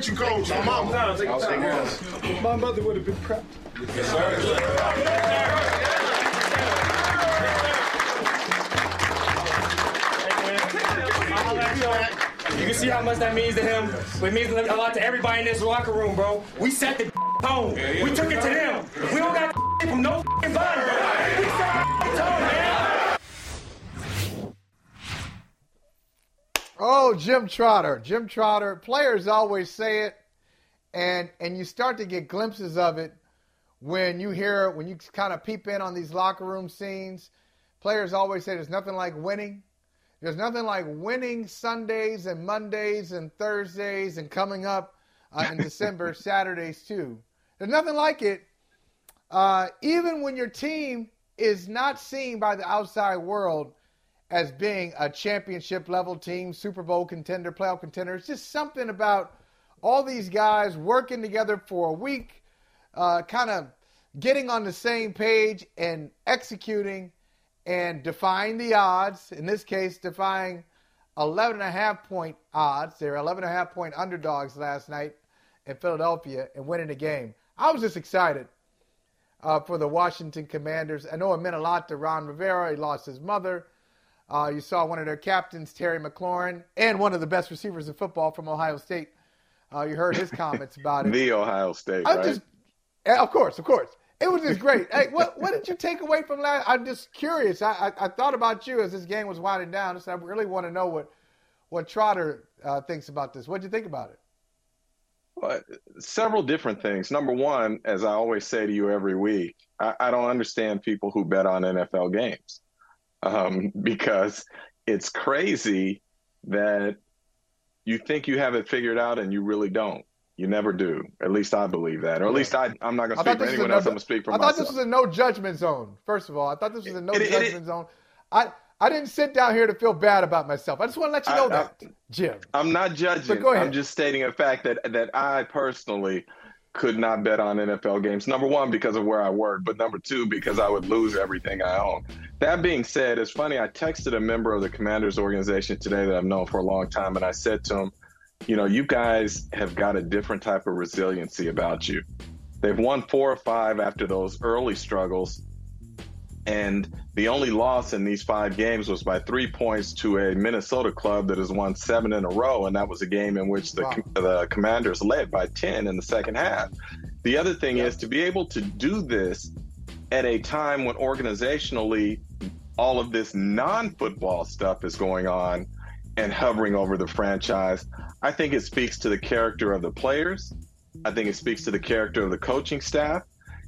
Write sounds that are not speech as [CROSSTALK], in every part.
with you, coach? My mama. My mother would have been proud. You can see how much that means to him. It means a lot to everybody in this locker room, bro. We set the [LAUGHS] tone. We took it to them. We don't got [LAUGHS] from no [LAUGHS] body, bro. We set the tone, man. Oh, Jim Trotter. Jim Trotter. Players always say it, and and you start to get glimpses of it when you hear it. when you kind of peep in on these locker room scenes. Players always say there's nothing like winning. There's nothing like winning Sundays and Mondays and Thursdays and coming up uh, in December [LAUGHS] Saturdays too. There's nothing like it. Uh, even when your team is not seen by the outside world as being a championship level team, Super Bowl contender, playoff contender. It's just something about all these guys working together for a week, uh, kind of getting on the same page and executing and defying the odds. In this case, defying 11 and a half point odds. They're 11 and a half point underdogs last night in Philadelphia and winning the game. I was just excited uh, for the Washington Commanders. I know it meant a lot to Ron Rivera. He lost his mother. Uh, you saw one of their captains, Terry McLaurin, and one of the best receivers in football from Ohio State. Uh, you heard his comments about it. [LAUGHS] the Ohio State, I right? just, of course, of course. It was just great. hey, what what did you take away from last? I'm just curious. I, I, I thought about you as this game was winding down. So I really want to know what what Trotter uh, thinks about this. What did you think about it? Well, several different things. Number one, as I always say to you every week, I, I don't understand people who bet on NFL games um, [LAUGHS] because it's crazy that you think you have it figured out and you really don't. You never do. At least I believe that, or at least I, I'm not going to speak for anyone a else. I'm going to speak for I myself. thought this was a no judgment zone. First of all, I thought this was a no It- it- judgment zone. I I didn't sit down here to feel bad about myself. I just want to let you know I- that, Jim. I'm not judging. But go ahead. I'm just stating a fact that that I personally could not bet on NFL games. Number one, because of where I work, but number two, because I would lose everything I own. That being said, it's funny. I texted a member of the Commanders organization today that I've known for a long time, and I said to him, "You know, you guys have got a different type of resiliency about you. They've won four or five after those early struggles." And the only loss in these five games was by three points to a Minnesota club that has won seven in a row. And that was a game in which the, Wow. the commanders led by 10 in the second half. The other thing is to be able to do this at a time when organizationally all of this non football stuff is going on and hovering over the franchise. I think it speaks to the character of the players. I think it speaks to the character of the coaching staff.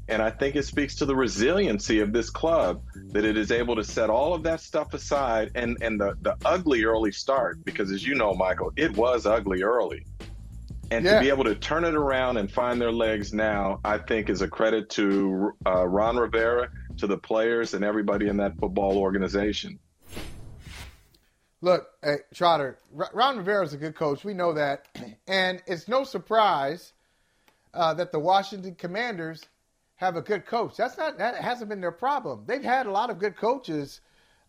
And I think it speaks to the resiliency of this club that it is able to set all of that stuff aside and, and the, the ugly early start, because as you know, Michael, it was ugly early. And Yeah. to be able to turn it around and find their legs now, I think is a credit to uh, Ron Rivera, to the players, and everybody in that football organization. Look, hey, Trotter, Ron Rivera is a good coach. We know that. [CLEARS THROAT] And it's no surprise uh, that the Washington Commanders have a good coach. That's not that hasn't been their problem. They've had a lot of good coaches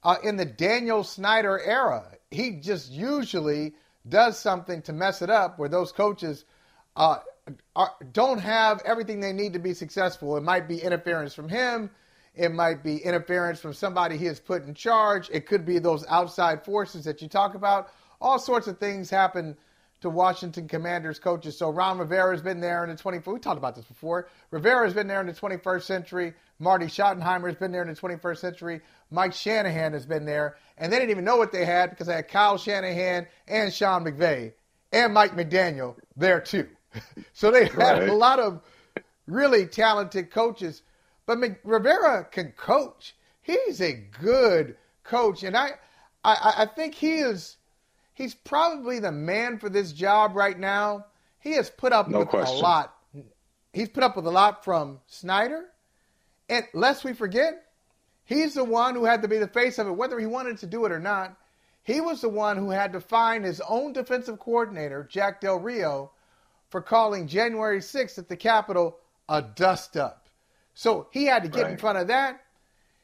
uh, in the Daniel Snyder era. He just usually does something to mess it up where those coaches uh, are, don't have everything they need to be successful. It might be interference from him. It might be interference from somebody he has put in charge. It could be those outside forces that you talk about. All sorts of things happen to Washington Commanders coaches. So Ron Rivera has been there in the 24th. We talked about this before. Rivera has been there in the 21st century. Marty Schottenheimer has been there in the 21st century. Mike Shanahan has been there. And they didn't even know what they had because they had Kyle Shanahan and Sean McVay and Mike McDaniel there too. [LAUGHS] so they had Right. a lot of really talented coaches. But Mc- Rivera can coach. He's a good coach, and I, I, I think he is, he's probably the man for this job right now. He has put up no with question. a lot. He's put up with a lot from Snyder, and lest we forget, he's the one who had to be the face of it, whether he wanted to do it or not. He was the one who had to find his own defensive coordinator, Jack Del Rio, for calling January 6th at the Capitol a dust up. So he had to get Right. in front of that.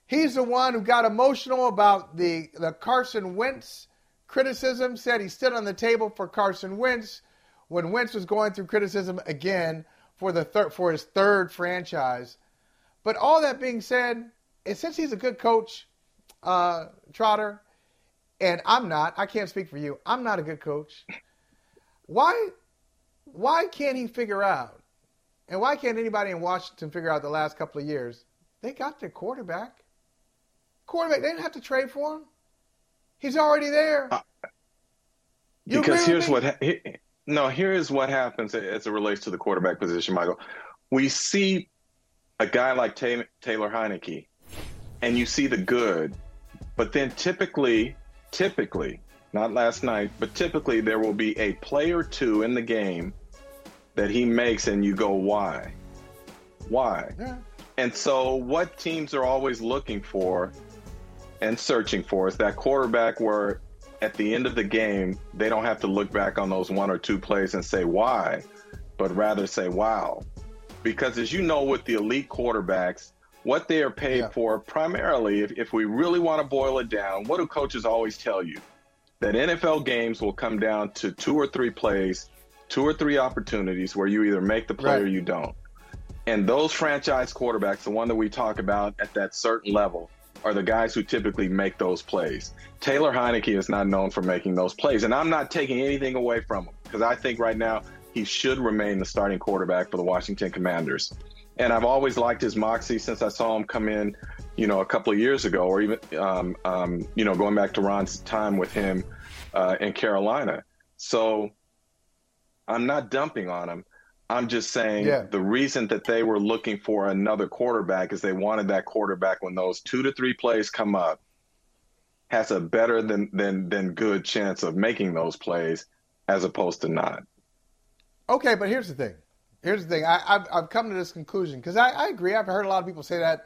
He's the one who got emotional about the, the Carson Wentz criticism, said he stood on the table for Carson Wentz when Wentz was going through criticism again for the for his third franchise. But all that being said, and since he's a good coach, uh, Trotter, and I'm not, I can't speak for you. I'm not a good coach. Why why can't he figure out? And why can't anybody in Washington figure out the last couple of years? They got their quarterback. Quarterback, they didn't have to trade for him. He's already there. Uh, You because here's me? what he- no here is what happens as it relates to the quarterback position michael we see a guy like Ta- taylor heinicke and you see the good but then typically typically not last night but typically there will be a play or two in the game that he makes and you go why why Yeah. and so, what teams are always looking for and searching for is that quarterback where at the end of the game, they don't have to look back on those one or two plays and say why, but rather say wow. Because as you know, with the elite quarterbacks, what they are paid Yeah. for primarily, if, if we really want to boil it down, what do coaches always tell you? That NFL games will come down to two or three plays, two or three opportunities where you either make the play Right. or you don't. And those franchise quarterbacks, the one that we talk about at that certain mm-hmm. level, are the guys who typically make those plays. Taylor Heinicke is not known for making those plays. And I'm not taking anything away from him because I think right now he should remain the starting quarterback for the Washington Commanders. And I've always liked his moxie since I saw him come in, you know, a couple of years ago, or even, um, um, you know, going back to Ron's time with him uh, in Carolina. So I'm not dumping on him. I'm just saying Yeah. the reason that they were looking for another quarterback is they wanted that quarterback when those two to three plays come up has a better than than than good chance of making those plays as opposed to not. Okay, but here's the thing. Here's the thing. I, I've, I've come to this conclusion because I, I agree. I've heard a lot of people say that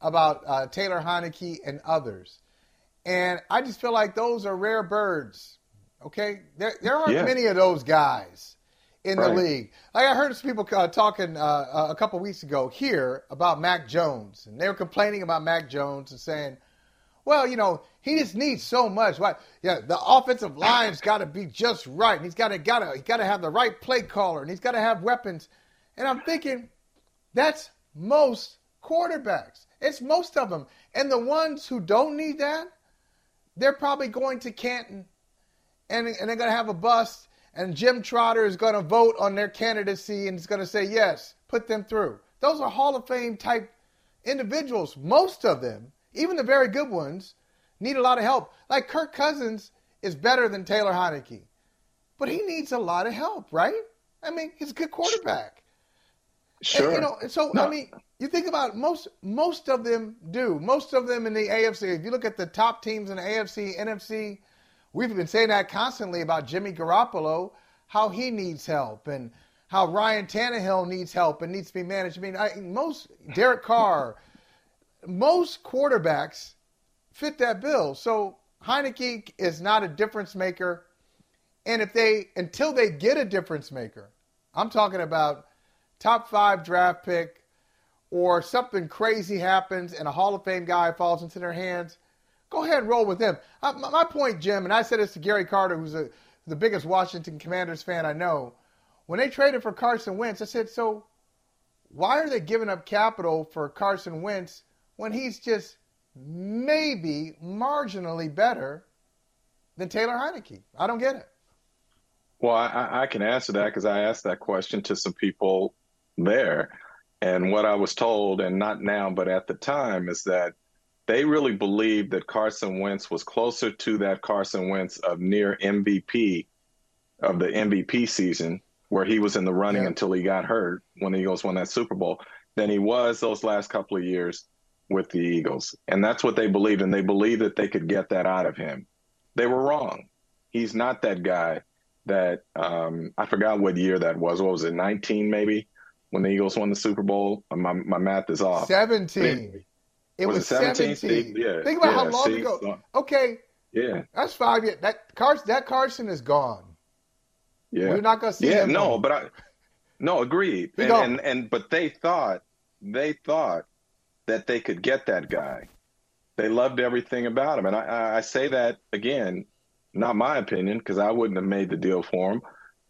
about uh, Taylor Heinicke and others, and I just feel like those are rare birds. Okay, there there aren't Yeah. many of those guys in the Right. league. Like I heard some people uh, talking uh, a couple weeks ago here about Mac Jones, and they were complaining about Mac Jones and saying, well, you know, he just needs so much. Why? Yeah, the offensive line's got to be just right. And he's got to got to he got to have the right play caller, and he's got to have weapons. And I'm thinking, that's most quarterbacks. It's most of them. And the ones who don't need that, they're probably going to Canton, and and they're going to have a bust. And Jim Trotter is going to vote on their candidacy and is going to say yes, put them through. Those are Hall of Fame type individuals. Most of them, even the very good ones, need a lot of help. Like Kirk Cousins is better than Taylor Heinicke, but he needs a lot of help, right? I mean, he's a good quarterback. Sure. And, you know, so No. I mean, you think about most most of them do. Most of them in the AFC. If you look at the top teams in the AFC, NFC, we've been saying that constantly about Jimmy Garoppolo, how he needs help, and how Ryan Tannehill needs help and needs to be managed. I mean, I, most Derek Carr, most quarterbacks fit that bill. So Heinicke is not a difference maker. And if they until they get a difference maker, I'm talking about top five draft pick or something crazy happens and a Hall of Fame guy falls into their hands, go ahead and roll with him. Uh, my, my point, Jim, and I said this to Gary Carter, who's a, the biggest Washington Commanders fan I know. When they traded for Carson Wentz, I said, so why are they giving up capital for Carson Wentz when he's just maybe marginally better than Taylor Heinicke? I don't get it. Well, I, I can answer that because I asked that question to some people there. And what I was told, and not now, but at the time, is that they really believed that Carson Wentz was closer to that Carson Wentz of near MVP of the MVP season, where he was in the running Yeah. until he got hurt when the Eagles won that Super Bowl, than he was those last couple of years with the Eagles. And that's what they believed. And they believed that they could get that out of him. They were wrong. He's not that guy that um, I forgot what year that was. What was it, 19 maybe, when the Eagles won the Super Bowl? My, my math is off. 17. It was, was it 17. 17. Yeah. Think about yeah, how long see, ago. So, okay. Yeah. That's five years. That Carson, that Carson is gone. Yeah. We're not going to see him. yeah, no, but I, no, agreed. And, and, and, but they thought, they thought that they could get that guy. They loved everything about him. And I, I say that again, not my opinion, because I wouldn't have made the deal for him,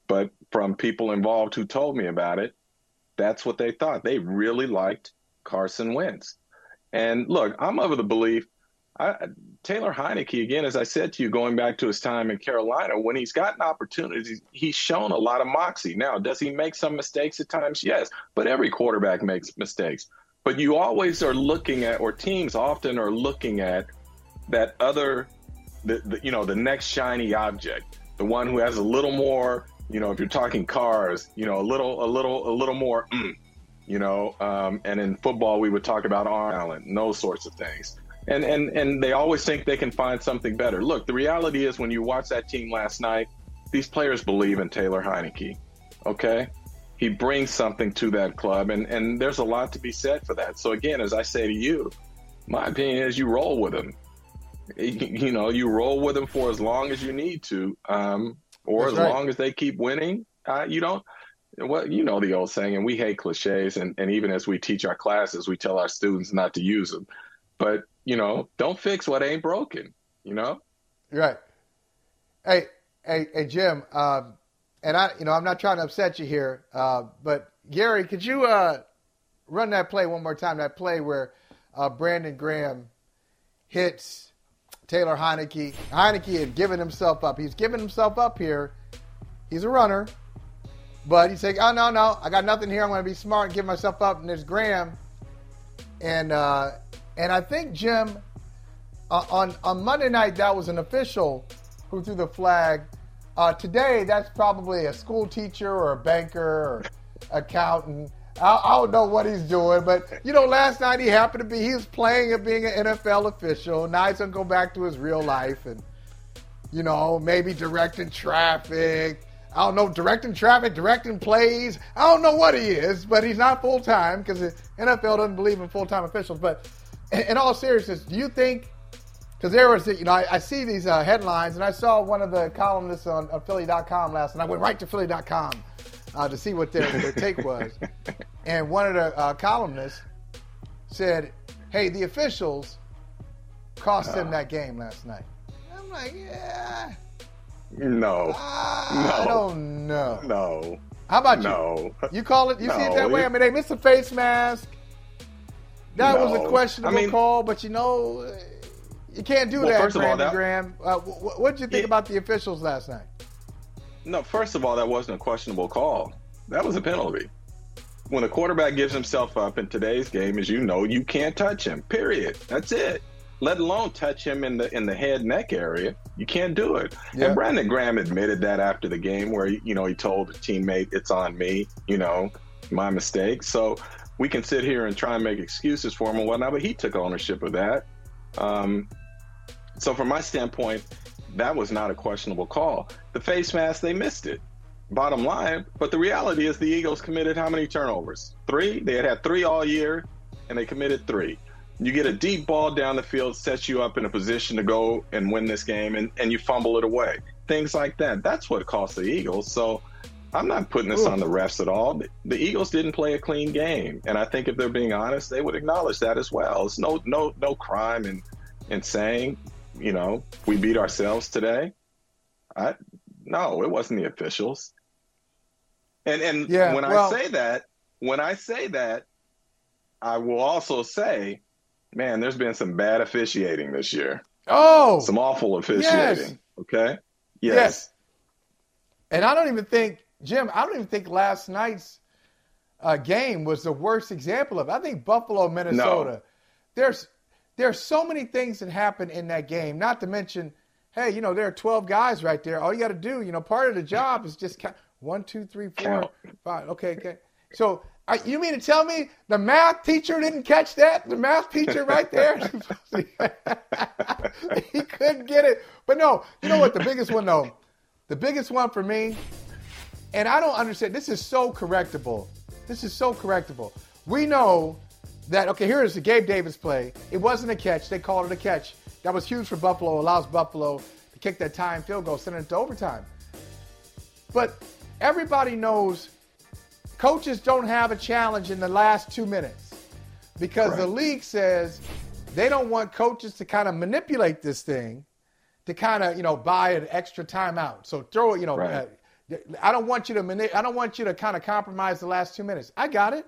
but from people involved who told me about it, that's what they thought. They really liked Carson Wentz. And look, I'm of the belief I, Taylor Heinicke, again, as I said to you, going back to his time in Carolina, when he's gotten opportunities, he's shown a lot of moxie. Now, does he make some mistakes at times? Yes, but every quarterback makes mistakes. But you always are looking at, or teams often are looking at that other, the, the, you know, the next shiny object, the one who has a little more, you know, if you're talking cars, you know, a little, a little, a little more, mm, you know, um, and in football we would talk about arm talent and those sorts of things. And, and and they always think they can find something better. Look, the reality is when you watch that team last night, these players believe in Taylor Heinicke. Okay? he brings something to that club, and, and there's a lot to be said for that. So again, as I say to you, my opinion is you roll with him. You know, you roll with them for as long as you need to, um, or That's as right. long as they keep winning. Uh, you don't. Well, you know the old saying, and we hate cliches, and, and even as we teach our classes, we tell our students not to use them. But you know, don't fix what ain't broken. You know. Right. Hey, hey, hey, Jim. Um, and I, you know, I'm not trying to upset you here, uh, but Gary, could you uh, run that play one more time? That play where uh, Brandon Graham hits Taylor Heinicke. Heinicke had given himself up. He's given himself up here. He's a runner, but he's saying, "Oh no, no, I got nothing here. I'm going to be smart and give myself up." And there's Graham, and uh, and I think Jim uh, on on Monday night that was an official who threw the flag uh, today, that's probably a school teacher or a banker or accountant. I, I, don't know what he's doing, but you know, last night he happened to be he was playing at being an NFL official. Now he's gonna go back to his real life and you know maybe directing traffic. I don't know, directing traffic, directing plays. I don't know what he is, but he's not full time because the NFL doesn't believe in full time officials. But in all seriousness, do you think because there was, you know, I, I see these uh, headlines, and I saw one of the columnists on, on Philly.com last, and I went right to Philly.com uh, to see what their, their take was. [LAUGHS] and one of the uh, columnists said, "Hey, the officials cost them that game last night." I'm like, yeah. No. I no. don't know. No. How about you? No. You call it? You see it that way? I mean, they missed a face mask. That no. was a questionable mean, call, but you know, you can't do well, that, first of all, that, Graham. Uh, what did you think about the officials last night? No, first of all, that wasn't a questionable call. That was a penalty. When a quarterback gives himself up in today's game, as you know, you can't touch him. Period. That's it. Let alone touch him in the in the head neck area. You can't do it. Yeah. And Brandon Graham admitted that after the game, where you know he told a teammate, "It's on me," you know, my mistake. So we can sit here and try and make excuses for him and whatnot, but he took ownership of that. Um, so from my standpoint, that was not a questionable call. The face mask, they missed it. Bottom line, but the reality is the Eagles committed how many turnovers? Three. They had had three all year, and they committed three. You get a deep ball down the field, sets you up in a position to go and win this game, and, and you fumble it away. Things like that. That's what cost the Eagles. So I'm not putting this Ooh. on the refs at all. The, the Eagles didn't play a clean game, and I think if they're being honest, they would acknowledge that as well. It's no no no crime in in saying you know, we beat ourselves today. I no, it wasn't the officials. And and yeah, when well, I say that, when I say that, I will also say, man, there's been some bad officiating this year. Oh, some awful officiating. Yes. Okay. Yes. yes. And I don't even think, Jim, I don't even think last night's uh, game was the worst example of it. I think Buffalo, Minnesota. No. There's there's so many things that happen in that game, not to mention, hey, you know, there are 12 guys right there. All you got to do, you know, part of the job is just count one, two, three, four, five. Okay, okay. So Uh, you mean to tell me the math teacher didn't catch that? The math teacher right there? [LAUGHS] [LAUGHS] he couldn't get it. But no, you know what? The biggest one, though, the biggest one for me, and I don't understand, this is so correctable. This is so correctable. We know that, okay, here is the Gabe Davis play. It wasn't a catch. They called it a catch. That was huge for Buffalo, allows Buffalo to kick that time field goal, send it to overtime. But everybody knows coaches don't have a challenge in the last two minutes because right. the league says they don't want coaches to kind of manipulate this thing to kind of you know buy an extra timeout. So throw it, you know. Right. Uh, I don't want you to mani- I don't want you to kind of compromise the last two minutes. I got it.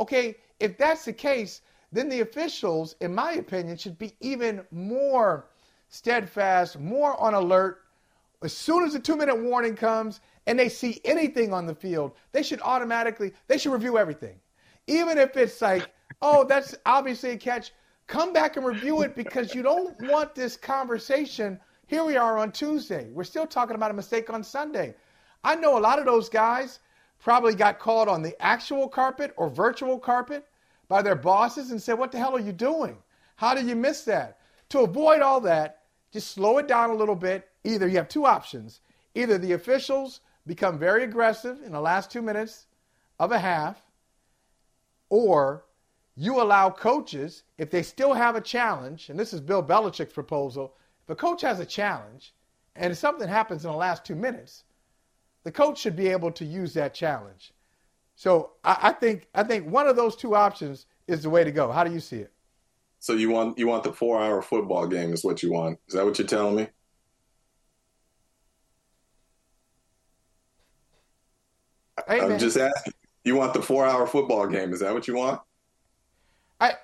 Okay, if that's the case, then the officials, in my opinion, should be even more steadfast, more on alert. As soon as the two minute warning comes and they see anything on the field, they should automatically, they should review everything. Even if it's like, [LAUGHS] oh, that's obviously a catch, come back and review it because you don't want this conversation. Here we are on Tuesday. We're still talking about a mistake on Sunday. I know a lot of those guys probably got called on the actual carpet or virtual carpet by their bosses and said, What the hell are you doing? How did you miss that? To avoid all that, just slow it down a little bit. Either you have two options. Either the officials become very aggressive in the last two minutes of a half, or you allow coaches, if they still have a challenge, and this is Bill Belichick's proposal, if a coach has a challenge and something happens in the last two minutes, the coach should be able to use that challenge. So I, I think I think one of those two options is the way to go. How do you see it? So you want you want the four hour football game is what you want. Is that what you're telling me? Hey, I'm just asking. You want the four hour football game? Is that what you want? I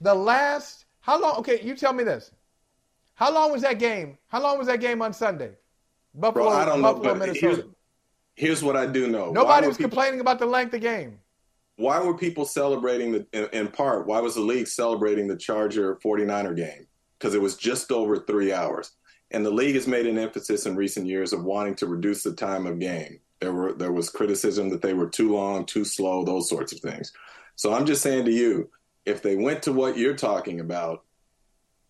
the last how long? Okay, you tell me this. How long was that game? How long was that game on Sunday? Buffalo, Bro, I don't Buffalo, know, Minnesota. Here's, here's, what I do know. Nobody was people, complaining about the length of game. Why were people celebrating the in, in part? Why was the league celebrating the Charger 49er game? Because it was just over three hours. And the league has made an emphasis in recent years of wanting to reduce the time of game. There were there was criticism that they were too long, too slow, those sorts of things. So I'm just saying to you, if they went to what you're talking about,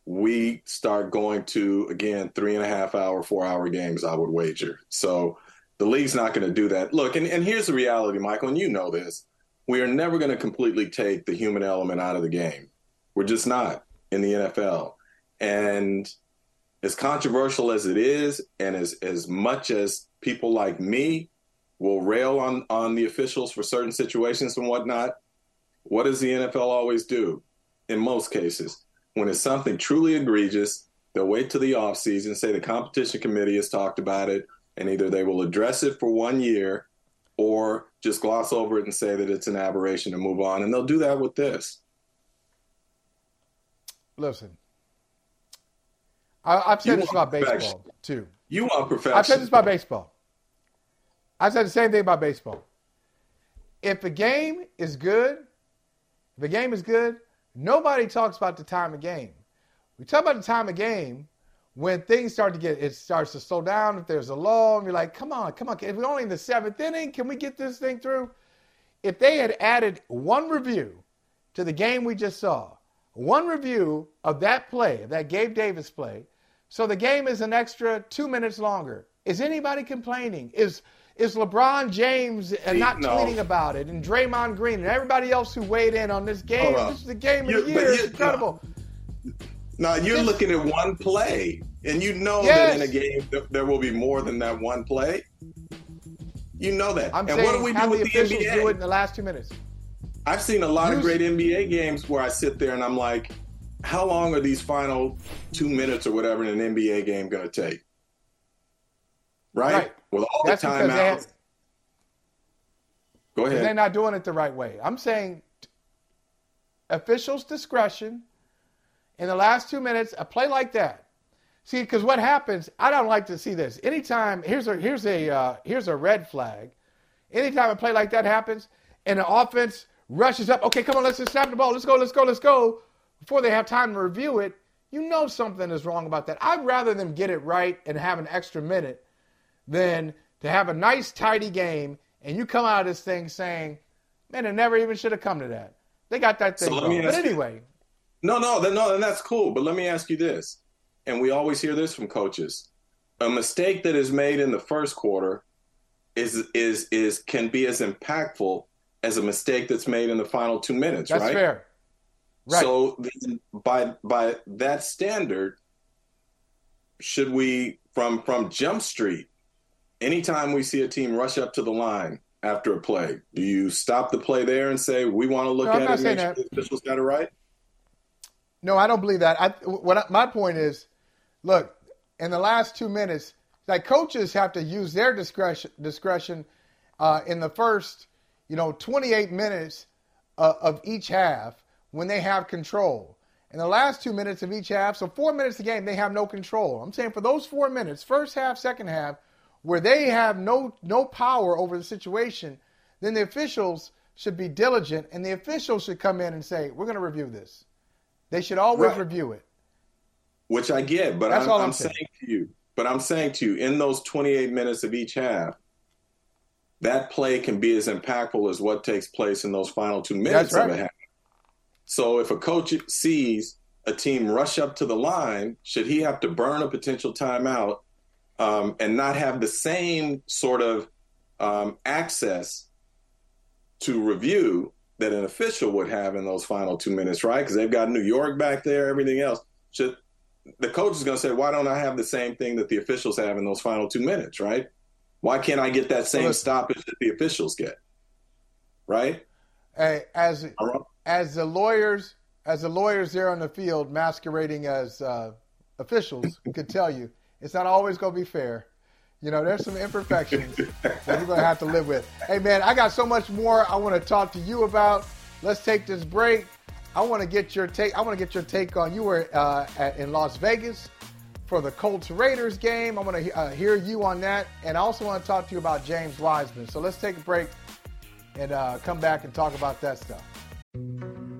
we start going to again three and a half hour, four hour games. I would wager. So the league's not going to do that. Look, and, and here's the reality, Michael, and you know this: we are never going to completely take the human element out of the game. We're just not in the NFL. And as controversial as it is, and as as much as people like me will rail on on the officials for certain situations and whatnot, what does the NFL always do? In most cases, when it's something truly egregious, they'll wait to the offseason, say the competition committee has talked about it, and either they will address it for one year or just gloss over it and say that it's an aberration and move on. And they'll do that with this. Listen, I, have said this about baseball too. You want perfection. I've said this about baseball. I said the same thing about baseball. If the game is good, if the game is good, Nobody talks about the time of game. We talk about the time of game when things start to get, it starts to slow down. If there's a lull, and you're like, come on, come on. If we're only in the seventh inning, can we get this thing through? If they had added one review to the game we just saw, one review of that play, of that Gabe Davis play, so the game is an extra two minutes longer. Is anybody complaining? Is is LeBron James uh, and not no. tweeting about it, and Draymond Green and everybody else who weighed in on this game. This is the game of you're, the year. It's incredible. Now you're this, looking at one play, and you know yes. that in a game there will be more than that one play. You know that. I'm and saying, what do we do with the, the NBA? Do it in the last two minutes. I've seen a lot Use, of great NBA games where I sit there and I'm like, how long are these final two minutes or whatever in an NBA game going to take? Right? right? with all That's the timeouts. Go ahead. They're not doing it the right way. I'm saying officials' discretion in the last two minutes, a play like that. See, because what happens, I don't like to see this. Anytime here's a here's a uh, here's a red flag. Anytime a play like that happens, and the offense rushes up, okay, come on, let's just snap the ball, let's go, let's go, let's go. Before they have time to review it, you know something is wrong about that. I'd rather them get it right and have an extra minute than to have a nice, tidy game and you come out of this thing saying, Man, it never even should have come to that. They got that thing. So but anyway. You, no, no, no, and that's cool. But let me ask you this, and we always hear this from coaches: a mistake that is made in the first quarter is is is can be as impactful as a mistake that's made in the final two minutes. That's right? fair. Right. So by by that standard, should we from from Jump Street, anytime we see a team rush up to the line after a play, do you stop the play there and say we want to look no, at it and make sure the officials got it right? No, I don't believe that. I, what my point is, look, in the last two minutes, like coaches have to use their discretion discretion uh, in the first, you know, 28 minutes uh, of each half when they have control. In the last two minutes of each half, so four minutes a game, they have no control. I'm saying for those four minutes, first half, second half, where they have no no power over the situation, then the officials should be diligent and the officials should come in and say, "We're going to review this." They should always right. review it. Which I get, but I'm, I'm, I'm saying. saying to you, but I'm saying to you, in those 28 minutes of each half, that play can be as impactful as what takes place in those final two minutes right. of a half. So if a coach sees a team rush up to the line, should he have to burn a potential timeout um, and not have the same sort of um, access to review that an official would have in those final two minutes, right? Because they've got New York back there, everything else. Should the coach is going to say, "Why don't I have the same thing that the officials have in those final two minutes?" Right? Why can't I get that same stoppage that the officials get? Right? Hey, as as the lawyers, as the lawyers there on the field masquerading as uh, officials could tell you, it's not always going to be fair. You know, there's some imperfections [LAUGHS] that we're going to have to live with. Hey, man, I got so much more I want to talk to you about. Let's take this break. I want to get your take. I want to get your take on. You were uh, at, in Las Vegas for the Colts Raiders game. I want to uh, hear you on that, and I also want to talk to you about James Wiseman. So let's take a break and uh, come back and talk about that stuff.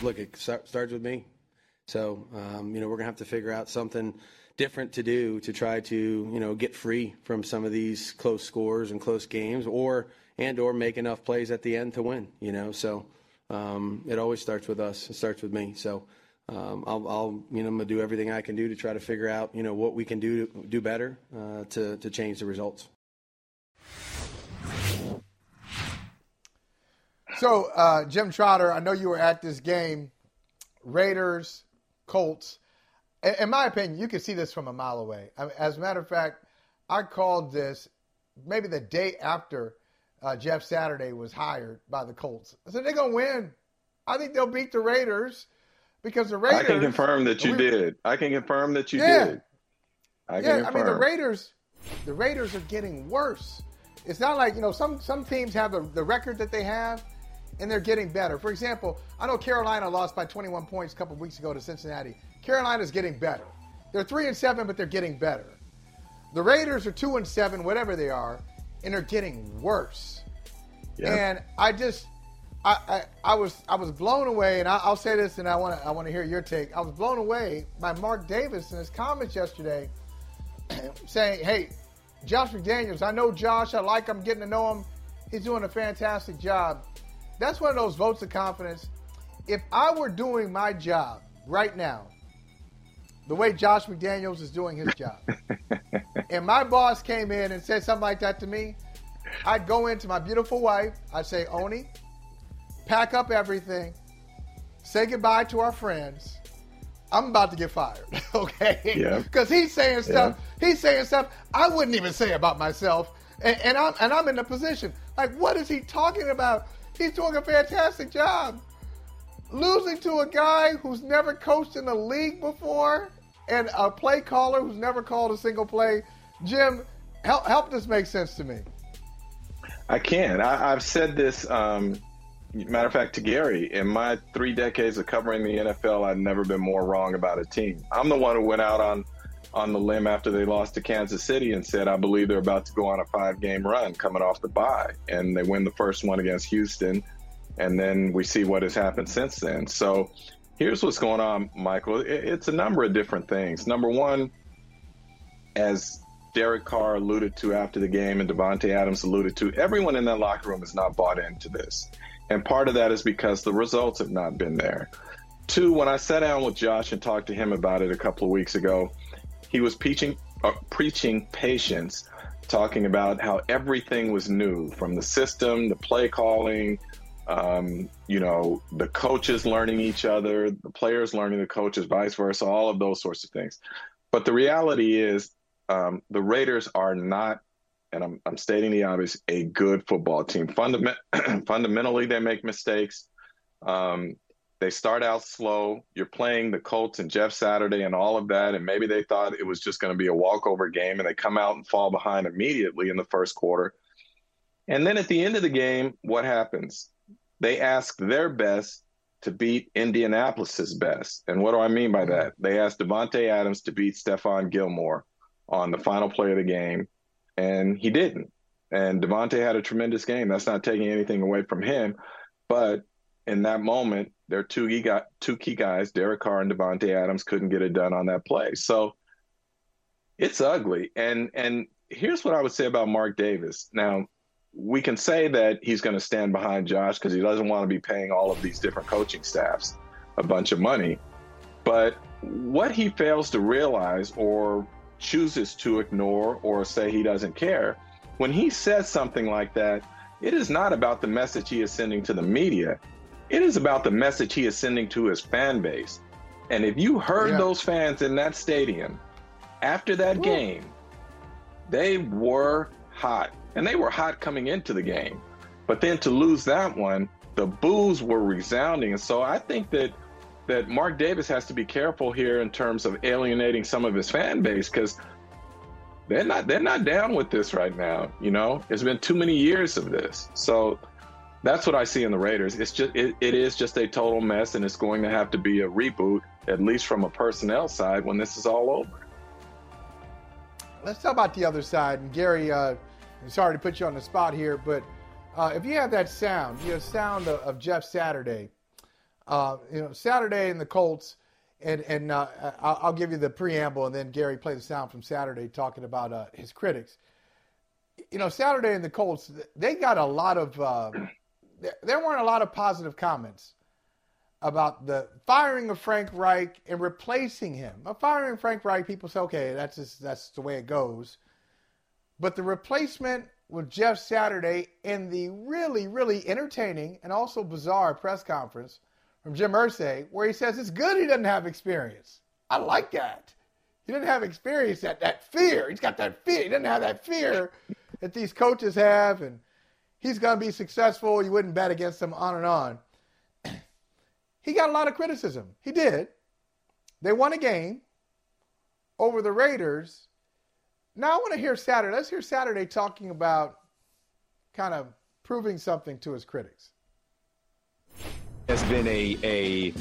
Look, it starts with me. So, um, you know, we're going to have to figure out something different to do to try to, you know, get free from some of these close scores and close games or and or make enough plays at the end to win, you know. So, um, it always starts with us. It starts with me. So, um, I'll, I'll, you know, I'm gonna do everything I can do to try to figure out, you know, what we can do do better uh, to to change the results. So, uh, Jim Trotter, I know you were at this game, Raiders, Colts. In my opinion, you can see this from a mile away. as a matter of fact, I called this maybe the day after uh, Jeff Saturday was hired by the Colts. I said they're gonna win. I think they'll beat the Raiders because the Raiders. I can confirm that you we, did. I can confirm that you yeah, did. I yeah, I mean the Raiders. The Raiders are getting worse. It's not like you know some some teams have the, the record that they have and they're getting better. For example, I know Carolina lost by 21 points a couple weeks ago to Cincinnati. Carolina's getting better. They're three and seven, but they're getting better. The Raiders are two and seven, whatever they are, and they're getting worse. Yep. And I just, I, I, I, was, I was blown away, and I, will say this, and I want to, I want to hear your take. I was blown away by Mark Davis in his comments yesterday, [CLEARS THROAT] saying, "Hey, Josh McDaniels, I know Josh. I like him, getting to know him. He's doing a fantastic job." That's one of those votes of confidence. If I were doing my job right now, the way Josh McDaniels is doing his job, [LAUGHS] and my boss came in and said something like that to me, I'd go into my beautiful wife. I'd say, Oni, pack up everything, say goodbye to our friends. I'm about to get fired, [LAUGHS] okay? Yeah. Because he's saying stuff. Yeah. He's saying stuff I wouldn't even say about myself, and, and I'm and I'm in a position. Like, what is he talking about? He's doing a fantastic job. Losing to a guy who's never coached in the league before and a play caller who's never called a single play. Jim, help, help this make sense to me. I can. I, have said this. Um, matter of fact, to Gary, in my three decades of covering the NFL, I've never been more wrong about a team. I'm the one who went out on on the limb after they lost to Kansas City and said, I believe they're about to go on a five game run coming off the bye. And they win the first one against Houston. And then we see what has happened since then. So here's what's going on, Michael. It's a number of different things. Number one, as Derek Carr alluded to after the game and Davante Adams alluded to, everyone in that locker room is not bought into this. And part of that is because the results have not been there. Two, when I sat down with Josh and talked to him about it a couple of weeks ago, he was preaching, uh, preaching patience, talking about how everything was new from the system, the play calling, um, you know, the coaches learning each other, the players learning the coaches, vice versa, all of those sorts of things. But the reality is, um, the Raiders are not, and I'm, I'm stating the obvious, a good football team. Fundament- [CLEARS THROAT] fundamentally, they make mistakes. Um, they start out slow. You're playing the Colts and Jeff Saturday and all of that, and maybe they thought it was just going to be a walkover game, and they come out and fall behind immediately in the first quarter. And then at the end of the game, what happens? They ask their best to beat Indianapolis's best. And what do I mean by that? They asked Davante Adams to beat Stephon Gilmore on the final play of the game, and he didn't. And Davante had a tremendous game. That's not taking anything away from him, but in that moment, their two key got two key guys, Derek Carr and Davante Adams, couldn't get it done on that play. So it's ugly. And and here's what I would say about Mark Davis. Now, we can say that he's going to stand behind Josh because he doesn't want to be paying all of these different coaching staffs a bunch of money. But what he fails to realize or chooses to ignore or say he doesn't care, when he says something like that, it is not about the message he is sending to the media. It is about the message he is sending to his fan base. And if you heard yeah. those fans in that stadium after that game, they were hot. And they were hot coming into the game. But then to lose that one, the boos were resounding. And so I think that that Mark Davis has to be careful here in terms of alienating some of his fan base because they're not they're not down with this right now. You know, it's been too many years of this. So that's what I see in the Raiders. It's just it, it is just a total mess, and it's going to have to be a reboot, at least from a personnel side, when this is all over. Let's talk about the other side. And Gary, uh, I'm sorry to put you on the spot here, but uh, if you have that sound, you know, sound of, of Jeff Saturday, uh, you know, Saturday and the Colts, and and uh, I'll, give you the preamble, and then Gary play the sound from Saturday talking about uh, his critics. You know, Saturday and the Colts, they got a lot of uh, there weren't a lot of positive comments about the firing of Frank Reich and replacing him. A firing Frank Reich, people say, okay, that's just, that's the way it goes. But the replacement with Jeff Saturday in the really, really entertaining and also bizarre press conference from Jim Irsay, where he says it's good he doesn't have experience. I like that. He didn't have experience, that, that fear. He's got that fear. He doesn't have that fear that these coaches have and he's going to be successful. You wouldn't bet against him, on and on. [CLEARS THROAT] he got a lot of criticism. He did. They won a game over the Raiders. Now I want to hear Saturday. Let's hear Saturday talking about kind of proving something to his critics. Has been a a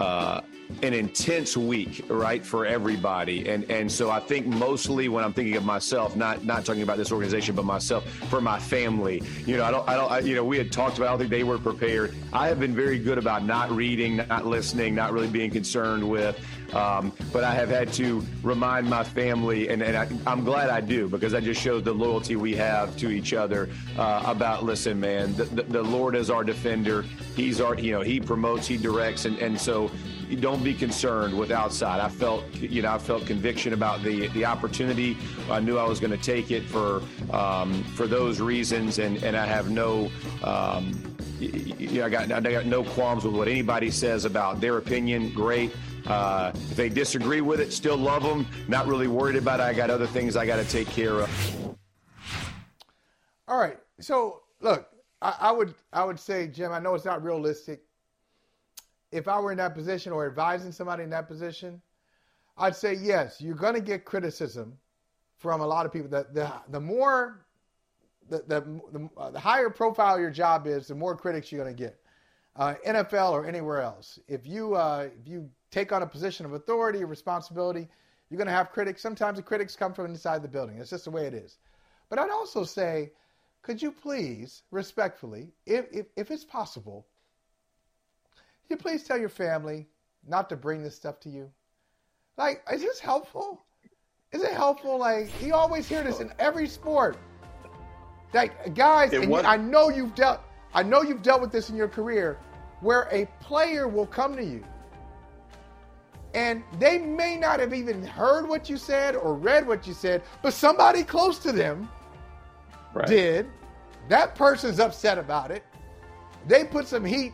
uh, an intense week, right, for everybody. And and so I think mostly when I'm thinking of myself, not not talking about this organization, but myself, for my family. You know, I don't, I don't, I, you know, we had talked about. I don't think they were prepared. I have been very good about not reading, not listening, not really being concerned with. Um, but I have had to remind my family, and, and I, am glad I do because that just shows the loyalty we have to each other uh, about, listen, man, the, the, the, Lord is our defender. He's our, you know, He promotes, He directs, and, and so don't be concerned with outside. I felt, you know, I felt conviction about the the opportunity. I knew I was going to take it for um, for those reasons, and and I have no. Um, I got I got no qualms with what anybody says about their opinion. Great. Uh, if they disagree with it, still love them. Not really worried about it. I got other things I got to take care of. All right. So look, I, I would I would say, Jim. I know it's not realistic. If I were in that position or advising somebody in that position, I'd say yes. You're going to get criticism from a lot of people. The the, the more the the, the, uh, the higher profile your job is, the more critics you're going to get. Uh, NFL or anywhere else. If you uh, if you take on a position of authority or responsibility, you're going to have critics. Sometimes the critics come from inside the building. It's just the way it is. But I'd also say, could you please, respectfully, if if, if it's possible, you please tell your family not to bring this stuff to you? Like, is this helpful? Is it helpful? Like, you always hear this in every sport. Like, guys, and you, I know you've dealt, I know you've dealt with this in your career, where a player will come to you, and they may not have even heard what you said or read what you said, but somebody close to them right. did. That person's upset about it. They put some heat.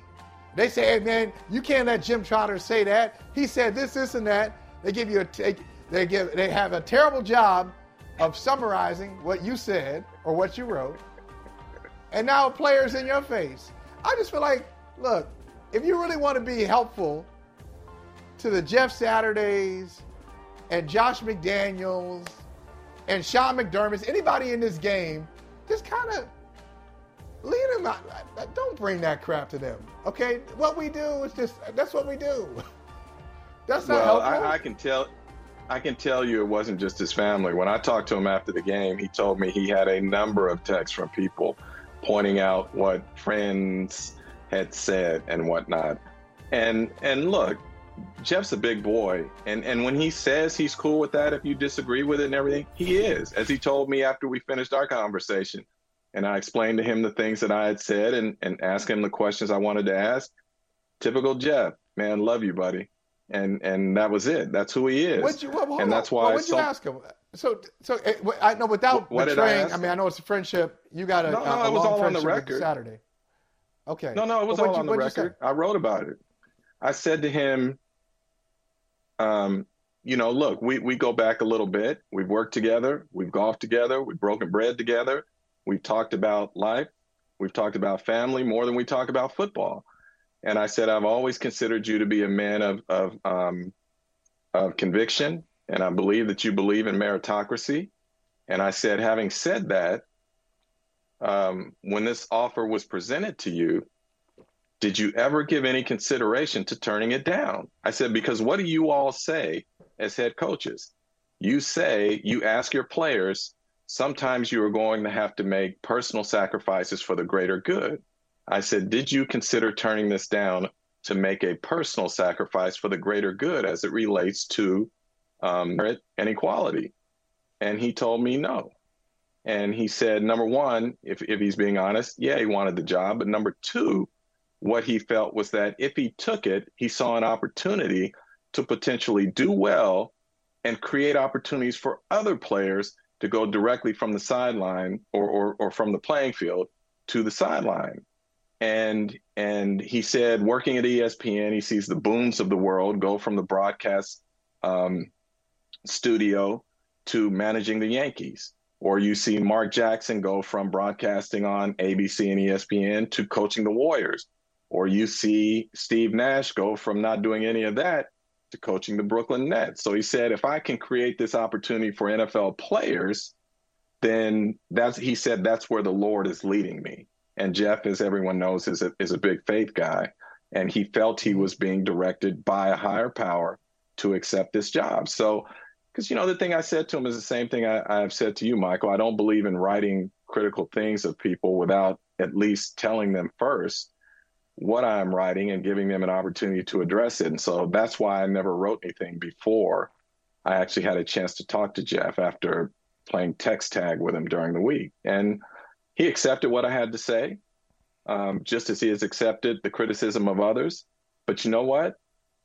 They say, "Hey, man, you can't let Jim Trotter say that. He said this, this, and that." They give you a take. they give they have a terrible job of summarizing what you said or what you wrote, and now players in your face. I just feel like, look, if you really want to be helpful to the Jeff Saturdays and Josh McDaniels and Sean McDermott, anybody in this game, just kind of lead them out. Don't bring that crap to them. Okay, what we do is just that's what we do. [LAUGHS] That's not well, helpful. I, I can tell. I can tell you it wasn't just his family. When I talked to him after the game, he told me he had a number of texts from people pointing out what friends had said and whatnot. And and look, Jeff's a big boy, and and when he says he's cool with that, if you disagree with it and everything, he is. As he told me after we finished our conversation, and I explained to him the things that I had said and and asked him the questions I wanted to ask. Typical Jeff, man, love you, buddy and and that was it. That's who he is. What'd you, well, and that's why. What would you ask him? So, so eh, I know without what, betraying. I, I, mean, I know it's a friendship. You got a, no, no, a, it was all on the record. Saturday. Okay. No, no, it was all you, on the record. I wrote about it. I said to him, um, you know, look, we we go back a little bit. We've worked together. We've golfed together. We've broken bread together. We've talked about life. We've talked about family more than we talk about football. And I said, I've always considered you to be a man of, of, um, of conviction, and I believe that you believe in meritocracy. And I said, having said that, um, when this offer was presented to you, did you ever give any consideration to turning it down? I said, because what do you all say as head coaches? You say, you ask your players, sometimes you are going to have to make personal sacrifices for the greater good. I said, Did you consider turning this down to make a personal sacrifice for the greater good as it relates to um, merit and equality? And he told me no. And he said, number one, if, if he's being honest, yeah, he wanted the job. But number two, what he felt was that if he took it, he saw an opportunity to potentially do well and create opportunities for other players to go directly from the sideline or, or, or from the playing field to the sideline. And and he said working at espn he sees the Boones of the world go from the broadcast um, studio to managing the yankees. Or you see mark jackson go from broadcasting on abc and espn to coaching the warriors. Or you see steve nash go from not doing any of that to coaching the brooklyn nets so he said if i can create this opportunity for nfl players then that's he said that's where the lord is leading me and Jeff, as everyone knows, is a, is a big faith guy. And he felt he was being directed by a higher power to accept this job. So, because, you know, the thing I said to him is the same thing I, I've said to you, Michael. I don't believe in writing critical things of people without at least telling them first what I'm writing and giving them an opportunity to address it. And so that's why I never wrote anything before I actually had a chance to talk to Jeff after playing text tag with him during the week. And he accepted what I had to say, um, just as he has accepted the criticism of others. But you know what?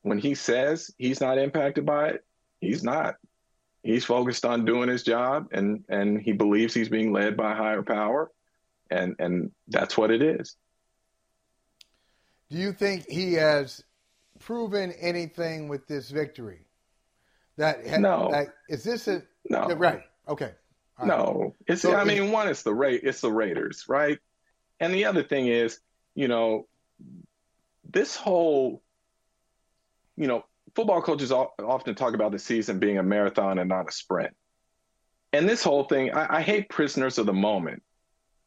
When he says he's not impacted by it, he's not. He's focused on doing his job, and and he believes he's being led by higher power, and and that's what it is. Do you think he has proven anything with this victory? That no. Like, is this a no? Right. Okay. No, it's. So I mean, one, it's the rate. It's the Raiders, right? And the other thing is, you know, this whole, you know, football coaches often talk about the season being a marathon and not a sprint. And this whole thing, I, I hate prisoners of the moment.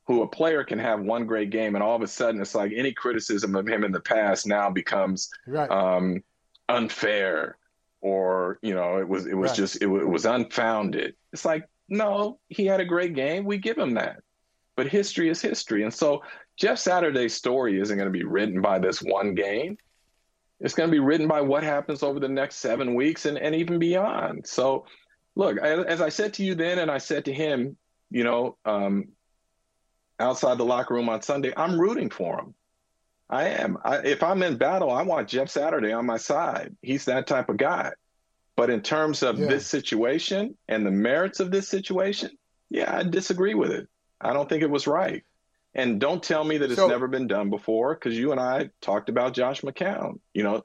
Who a player can have one great game and all of a sudden it's like any criticism of him in the past now becomes right. um, unfair or you know it was it was Right. just it, it was unfounded. It's like no, he had a great game. We give him that, but history is history, and so Jeff Saturday's story isn't going to be written by this one game. It's going to be written by what happens over the next seven weeks and, and even beyond. So, look, as, as I said to you then, and I said to him, you know, um, outside the locker room on Sunday, I'm rooting for him. I am. I, if I'm in battle, I want Jeff Saturday on my side. He's that type of guy. But in terms of Yeah. this situation and the merits of this situation, yeah, I disagree with it. I don't think it was right. And don't tell me that it's So- never been done before, because you and I talked about Josh McCown, you know,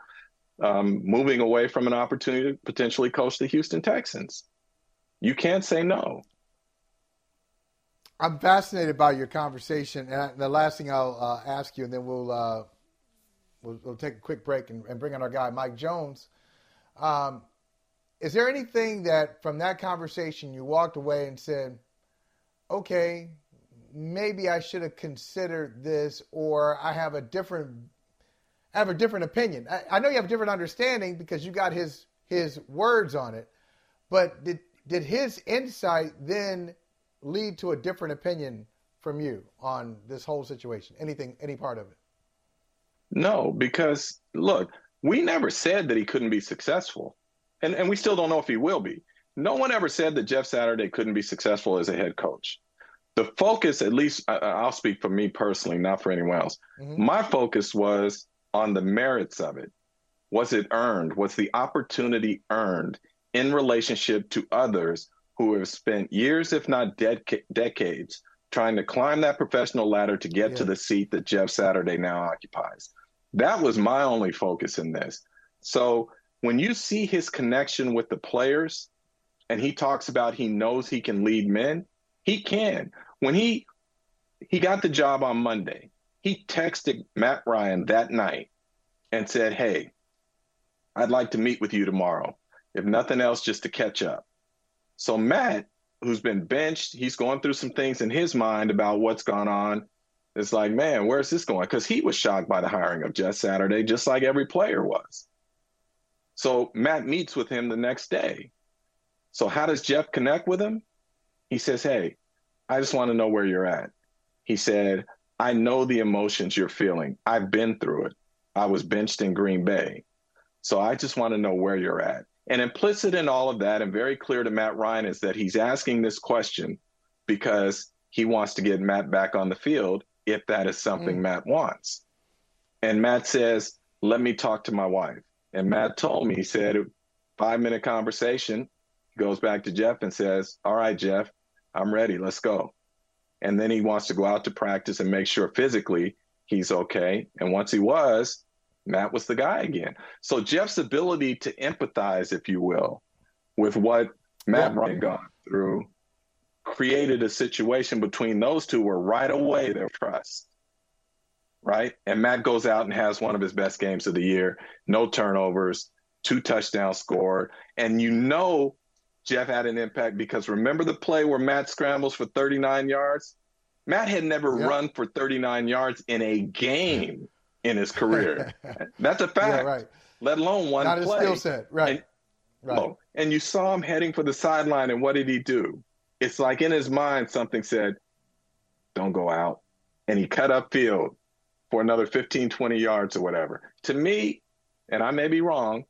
um, moving away from an opportunity to potentially coach the Houston Texans. You can't say no. I'm fascinated by your conversation. And the last thing I'll uh, ask you, and then we'll, uh, we'll we'll take a quick break and, and bring in our guy Mike Jones. Um, is there anything that from that conversation you walked away and said, "Okay, maybe I should have considered this," or I have a different I have a different opinion. I, I know you have a different understanding because you got his his words on it, but did did his insight then lead to a different opinion from you on this whole situation? Anything, any part of it? No, because look, we never said that he couldn't be successful. And and we still don't know if he will be. No one ever said that Jeff Saturday couldn't be successful as a head coach. The focus, at least I, I'll speak for me personally, not for anyone else. Mhm. My focus was on the merits of it. Was it earned? Was the opportunity earned in relationship to others who have spent years, if not dec- decades, trying to climb that professional ladder to get to the seat that Jeff Saturday now occupies? That was my only focus in this. So when you see his connection with the players and he talks about he knows he can lead men, he can. When he he got the job on Monday, he texted Matt Ryan that night and said, "Hey, I'd like to meet with you tomorrow. If nothing else just to catch up." So Matt, who's been benched, he's going through some things in his mind about what's gone on. It's like, man, where's this going? Because he was shocked by the hiring of Jeff Saturday, just like every player was. So Matt meets with him the next day. So how does Jeff connect with him? He says, Hey, I just want to know where you're at. He said, I know the emotions you're feeling. I've been through it. I was benched in Green Bay. So I just want to know where you're at. And implicit in all of that, and very clear to Matt Ryan, is that he's asking this question because he wants to get Matt back on the field if that is something mm. Matt wants. And Matt says, Let me talk to my wife. And Matt told me, he said, five minute conversation, goes back to Jeff and says, All right, Jeff, I'm ready. Let's go. And then he wants to go out to practice and make sure physically he's okay. And once he was, Matt was the guy again. So Jeff's ability to empathize, if you will, with what Matt. Ryan gone through created a situation between those two where right away their trust. Right. And Matt goes out and has one of his best games of the year. No turnovers, two touchdowns scored. And you know Jeff had an impact because remember the play where Matt scrambles for 39 yards? Matt had never Yeah. run for 39 yards in a game in his career. [LAUGHS] That's a fact. Yeah, right. Let alone one Not his play. skill set. Right. And- right. And you saw him heading for the sideline, and what did he do? It's like in his mind, something said, Don't go out. And he cut upfield for another 15, 20 yards or whatever. To me, and I may be wrong,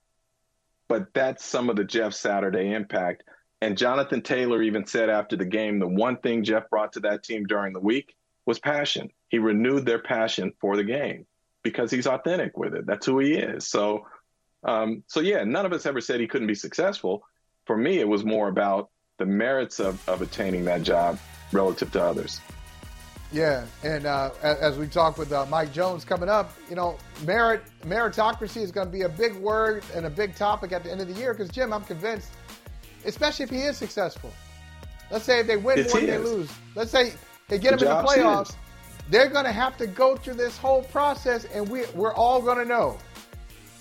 but that's some of the Jeff Saturday impact. And Jonathan Taylor even said after the game the one thing Jeff brought to that team during the week was passion. He renewed their passion for the game because he's authentic with it. That's who he is. So, um, so yeah, none of us ever said he couldn't be successful. For me, it was more about the merits of, of attaining that job relative to others. Yeah, and uh, as we talk with uh, Mike Jones coming up, you know, merit meritocracy is going to be a big word and a big topic at the end of the year. Because Jim, I'm convinced, especially if he is successful. Let's say if they win than they lose. Let's say they get The them in the playoffs. They're going to have to go through this whole process, and we we're all going to know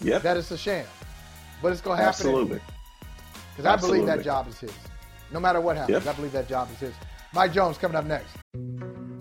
Yep, that it's a sham. But it's going to happen absolutely. because I believe that job is his. No matter what happens, Yep. I believe that job is his. Mike Jones coming up next.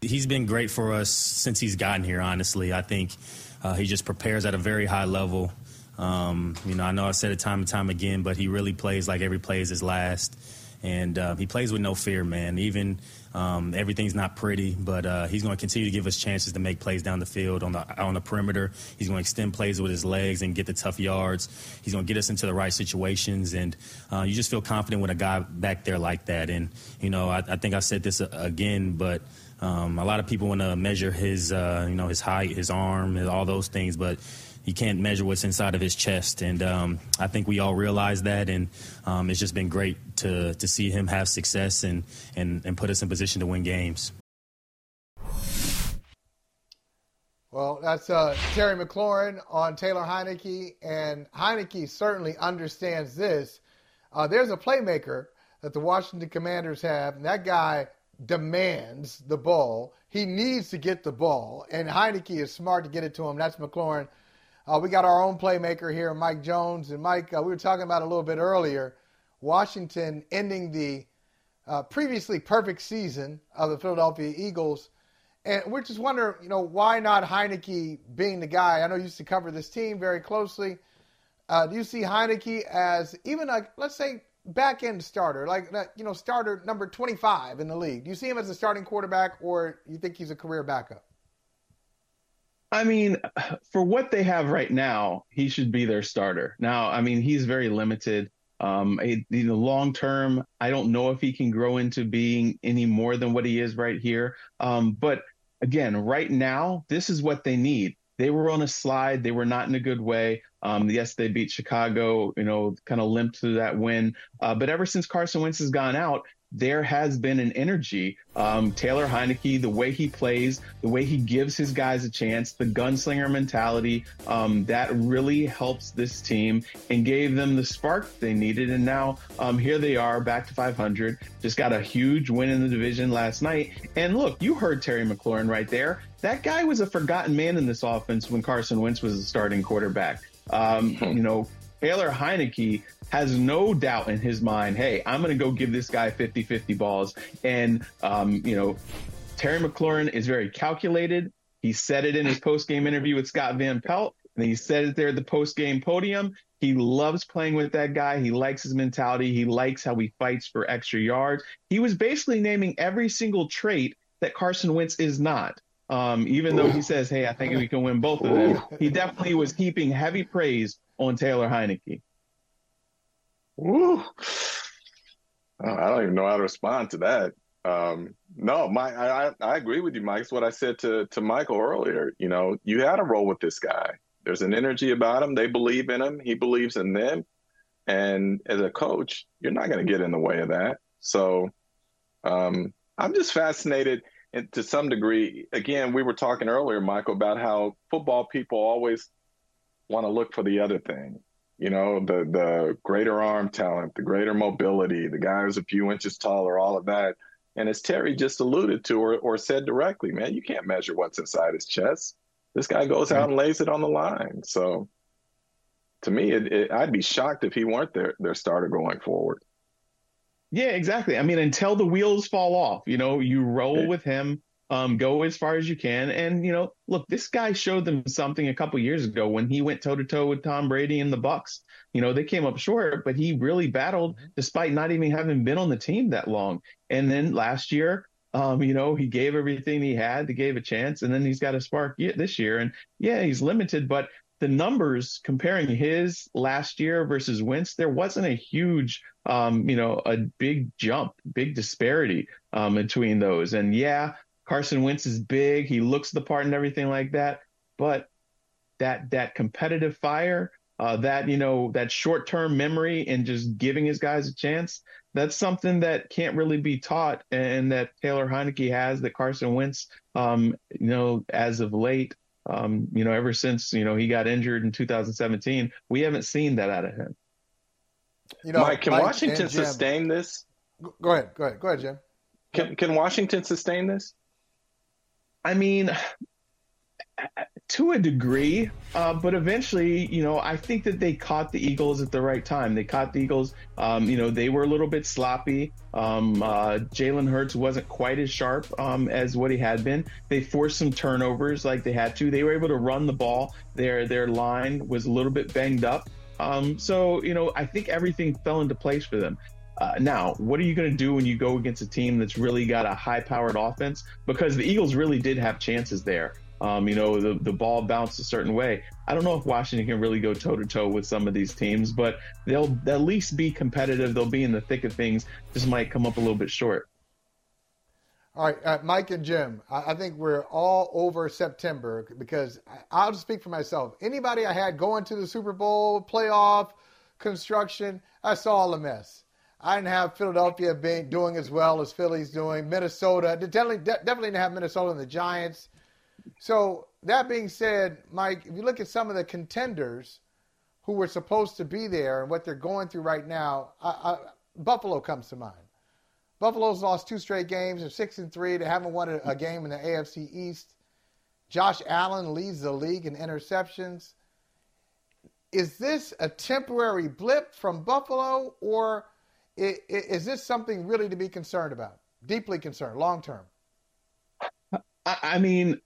he's been great for us since he's gotten here. Honestly, I think uh, he just prepares at a very high level. Um, you know, I know I said it time and time again, but he really plays like every play is his last, and uh, he plays with no fear, man. Even um, everything's not pretty, but uh, he's going to continue to give us chances to make plays down the field on the on the perimeter. He's going to extend plays with his legs and get the tough yards. He's going to get us into the right situations, and uh, you just feel confident with a guy back there like that. And you know, I, I think I said this again, but. Um, a lot of people want to measure his, uh, you know, his height, his arm, all those things, but you can't measure what's inside of his chest. And um, I think we all realize that, and um, it's just been great to to see him have success and and and put us in position to win games. Well, that's uh, Terry McLaurin on Taylor Heinicke, and Heinicke certainly understands this. Uh, there's a playmaker that the Washington Commanders have, and that guy demands the ball. He needs to get the ball, and Heinicke is smart to get it to him. That's McLaurin. Uh, we got our own playmaker here, Mike Jones. And Mike, uh, we were talking about a little bit earlier Washington ending the uh, previously perfect season of the Philadelphia Eagles. And we're just wondering, you know, why not Heinicke being the guy? I know you used to cover this team very closely. Uh, do you see Heinicke as even like, let's say, back end starter, like you know, starter number 25 in the league? Do you see him as a starting quarterback, or you think he's a career backup? I mean, for what they have right now, he should be their starter. Now, I mean, he's very limited. Um, in the long term, I don't know if he can grow into being any more than what he is right here. Um, but again, right now, this is what they need. They were on a slide. They were not in a good way. Um, yes, they beat Chicago, you know, kind of limped through that win. Uh, but ever since Carson Wentz has gone out, there has been an energy. Um, Taylor Heinicke, the way he plays, the way he gives his guys a chance, the gunslinger mentality, um, that really helps this team and gave them the spark they needed. And now um, here they are back to 500. Just got a huge win in the division last night. And look, you heard Terry McLaurin right there. That guy was a forgotten man in this offense when Carson Wentz was the starting quarterback. Um, [LAUGHS] hmm. you know, Taylor Heinicke has no doubt in his mind, hey, I'm going to go give this guy 50 50 balls. And, um, you know, Terry McLaurin is very calculated. He said it in his post game interview with Scott Van Pelt, and he said it there at the post game podium. He loves playing with that guy. He likes his mentality. He likes how he fights for extra yards. He was basically naming every single trait that Carson Wentz is not. Um, even though he says, "Hey, I think we can win both of them," he definitely was heaping heavy praise on Taylor Heinicke. Woo. I don't even know how to respond to that. Um, no, my, I, I agree with you, Mike. It's what I said to, to Michael earlier. You know, you had to roll with this guy. There's an energy about him. They believe in him. He believes in them. And as a coach, you're not going to get in the way of that. So um, I'm just fascinated and to some degree. Again, we were talking earlier, Michael, about how football people always want to look for the other thing you know, the the greater arm talent, the greater mobility, the guy who's a few inches taller, all of that. And as Terry just alluded to or, or said directly, man, you can't measure what's inside his chest. This guy goes out and mm-hmm. lays it on the line. So to me, it, it, I'd be shocked if he weren't their, their starter going forward. Yeah, exactly. I mean, until the wheels fall off, you know, you roll with him um, go as far as you can. And you know, look, this guy showed them something a couple years ago when he went toe to toe with Tom Brady and the Bucs. You know, they came up short, but he really battled mm-hmm. despite not even having been on the team that long. And then last year, um, you know, he gave everything he had to give a chance, and then he's got a spark this year. And yeah, he's limited, but the numbers comparing his last year versus Wentz, there wasn't a huge, um, you know, a big jump, big disparity um, between those. And yeah, Carson Wentz is big. He looks the part and everything like that. But that that competitive fire, uh, that you know that short term memory and just giving his guys a chance. That's something that can't really be taught, and that Taylor Heinicke has that Carson Wentz, um, you know, as of late, um, you know, ever since you know he got injured in 2017, we haven't seen that out of him. You know, Mike, can Mike Washington sustain this? Go ahead, go ahead, go ahead, Jim. Can can Washington sustain this? I mean, to a degree, uh, but eventually, you know, I think that they caught the Eagles at the right time. They caught the Eagles. Um, you know, they were a little bit sloppy. Um, uh, Jalen Hurts wasn't quite as sharp um, as what he had been. They forced some turnovers like they had to. They were able to run the ball. Their their line was a little bit banged up. Um, so you know, I think everything fell into place for them. Uh, now, what are you going to do when you go against a team that's really got a high-powered offense? Because the Eagles really did have chances there. Um, you know, the, the ball bounced a certain way. I don't know if Washington can really go toe to toe with some of these teams, but they'll at least be competitive. They'll be in the thick of things. Just might come up a little bit short. All right, uh, Mike and Jim, I, I, think we're all over September because I, will just speak for myself. Anybody I had going to the Super Bowl, playoff, construction, I saw all a mess. I didn't have Philadelphia being, doing as well as Philly's doing. Minnesota, definitely, definitely didn't have Minnesota and the Giants. So that being said, Mike, if you look at some of the contenders who were supposed to be there and what they're going through right now, I, I, Buffalo comes to mind. Buffalo's lost two straight games. They're six and three. They haven't won a, a game in the AFC East. Josh Allen leads the league in interceptions. Is this a temporary blip from Buffalo, or is this something really to be concerned about? Deeply concerned, long term. I mean,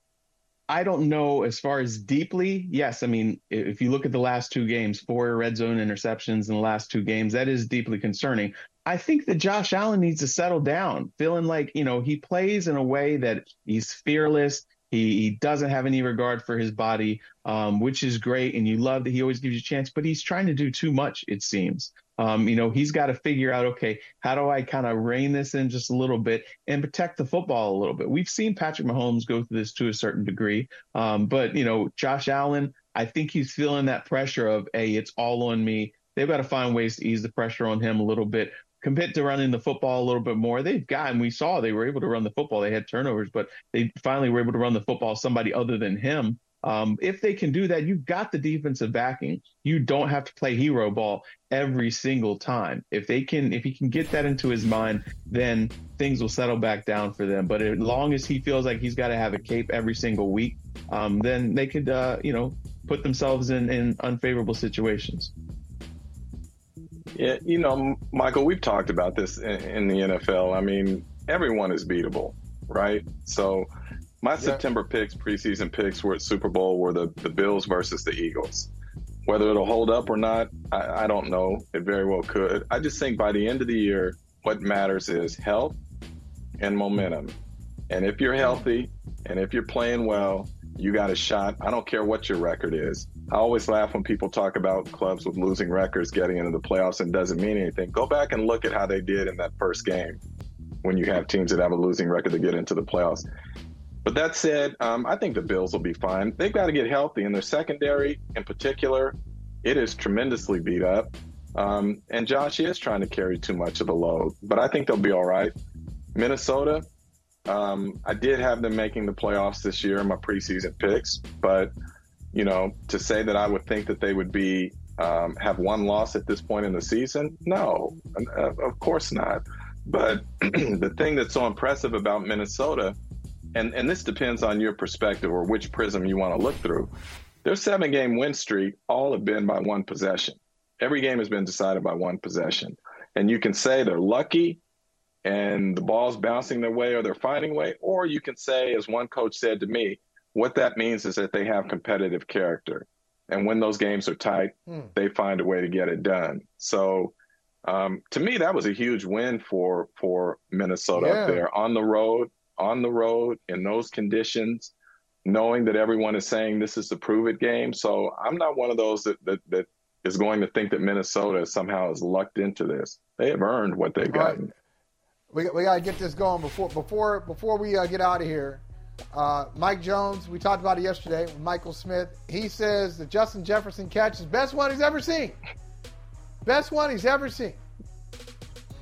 I don't know as far as deeply. Yes, I mean, if you look at the last two games, four red zone interceptions in the last two games, that is deeply concerning. I think that Josh Allen needs to settle down, feeling like, you know, he plays in a way that he's fearless. He, he doesn't have any regard for his body, um, which is great. And you love that he always gives you a chance, but he's trying to do too much, it seems. Um, you know, he's got to figure out, okay, how do I kind of rein this in just a little bit and protect the football a little bit? We've seen Patrick Mahomes go through this to a certain degree. Um, but, you know, Josh Allen, I think he's feeling that pressure of, hey, it's all on me. They've got to find ways to ease the pressure on him a little bit compared to running the football a little bit more. They've gotten, we saw they were able to run the football. They had turnovers, but they finally were able to run the football somebody other than him. Um, if they can do that, you've got the defensive backing. You don't have to play hero ball every single time. If they can, if he can get that into his mind, then things will settle back down for them. But as long as he feels like he's got to have a cape every single week, um, then they could, uh, you know, put themselves in, in unfavorable situations. Yeah, you know, Michael, we've talked about this in, in the NFL. I mean, everyone is beatable, right? So my yeah. September picks, preseason picks, were at Super Bowl were the, the Bills versus the Eagles. Whether it'll hold up or not, I, I don't know. It very well could. I just think by the end of the year, what matters is health and momentum. And if you're healthy and if you're playing well, you got a shot. I don't care what your record is. I always laugh when people talk about clubs with losing records getting into the playoffs and doesn't mean anything. Go back and look at how they did in that first game when you have teams that have a losing record to get into the playoffs. But that said, um, I think the Bills will be fine. They've got to get healthy, and their secondary, in particular, it is tremendously beat up. Um, and Josh is trying to carry too much of the load, but I think they'll be all right. Minnesota, um, I did have them making the playoffs this year in my preseason picks, but you know, to say that I would think that they would be um, have one loss at this point in the season, no, uh, of course not. But [CLEARS THROAT] the thing that's so impressive about Minnesota and, and this depends on your perspective or which prism you want to look through. Their seven game win streak all have been by one possession. Every game has been decided by one possession. And you can say they're lucky and the ball's bouncing their way or they're finding way, or you can say, as one coach said to me, what that means is that they have competitive character. And when those games are tight, hmm. they find a way to get it done. So um, to me, that was a huge win for for Minnesota yeah. up there on the road on the road in those conditions, knowing that everyone is saying this is the prove it game. So I'm not one of those that, that, that is going to think that Minnesota somehow has lucked into this. They have earned what they've gotten. Right. We, we got to get this going before before before we uh, get out of here. Uh, Mike Jones, we talked about it yesterday with Michael Smith. He says the Justin Jefferson catch is best one he's ever seen. Best one he's ever seen.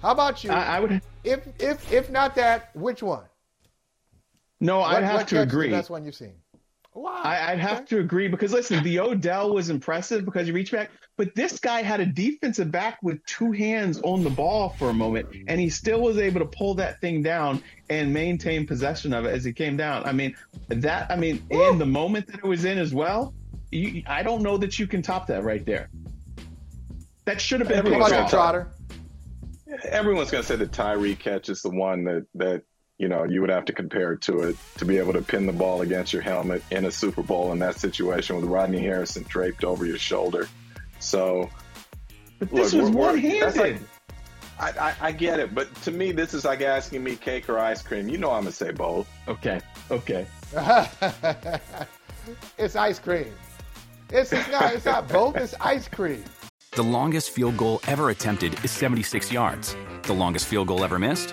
How about you? I, I would. If if if not that, which one? No, What- I'd have what to catch is agree. The best one you've seen. Wow. I, I'd have to agree because listen, the Odell was impressive because you reach back, but this guy had a defensive back with two hands on the ball for a moment, and he still was able to pull that thing down and maintain possession of it as he came down. I mean, that I mean, and the moment that it was in as well, you, I don't know that you can top that right there. That should have been How Everyone's gonna. Trotter? Everyone's going to say the Tyree catch is the one that that you know you would have to compare to it to be able to pin the ball against your helmet in a Super Bowl in that situation with Rodney Harrison draped over your shoulder. So, But this look, was we're- we're- one-handed. that's like- I, I, I get it, but to me, this is like asking me cake or ice cream. You know, I'm gonna say both. okay, okay. [LAUGHS] it's ice cream. It's, it's not. It's not both. It's ice cream. The longest field goal ever attempted is 76 yards. The longest field goal ever missed?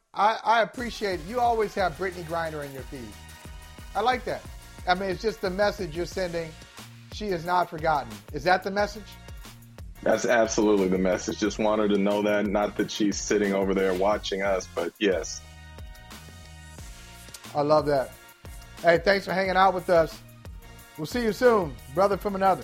I, I appreciate it. You always have Brittney Griner in your feed. I like that. I mean, it's just the message you're sending. She is not forgotten. Is that the message? That's absolutely the message. Just want her to know that. Not that she's sitting over there watching us, but yes. I love that. Hey, thanks for hanging out with us. We'll see you soon, brother from another.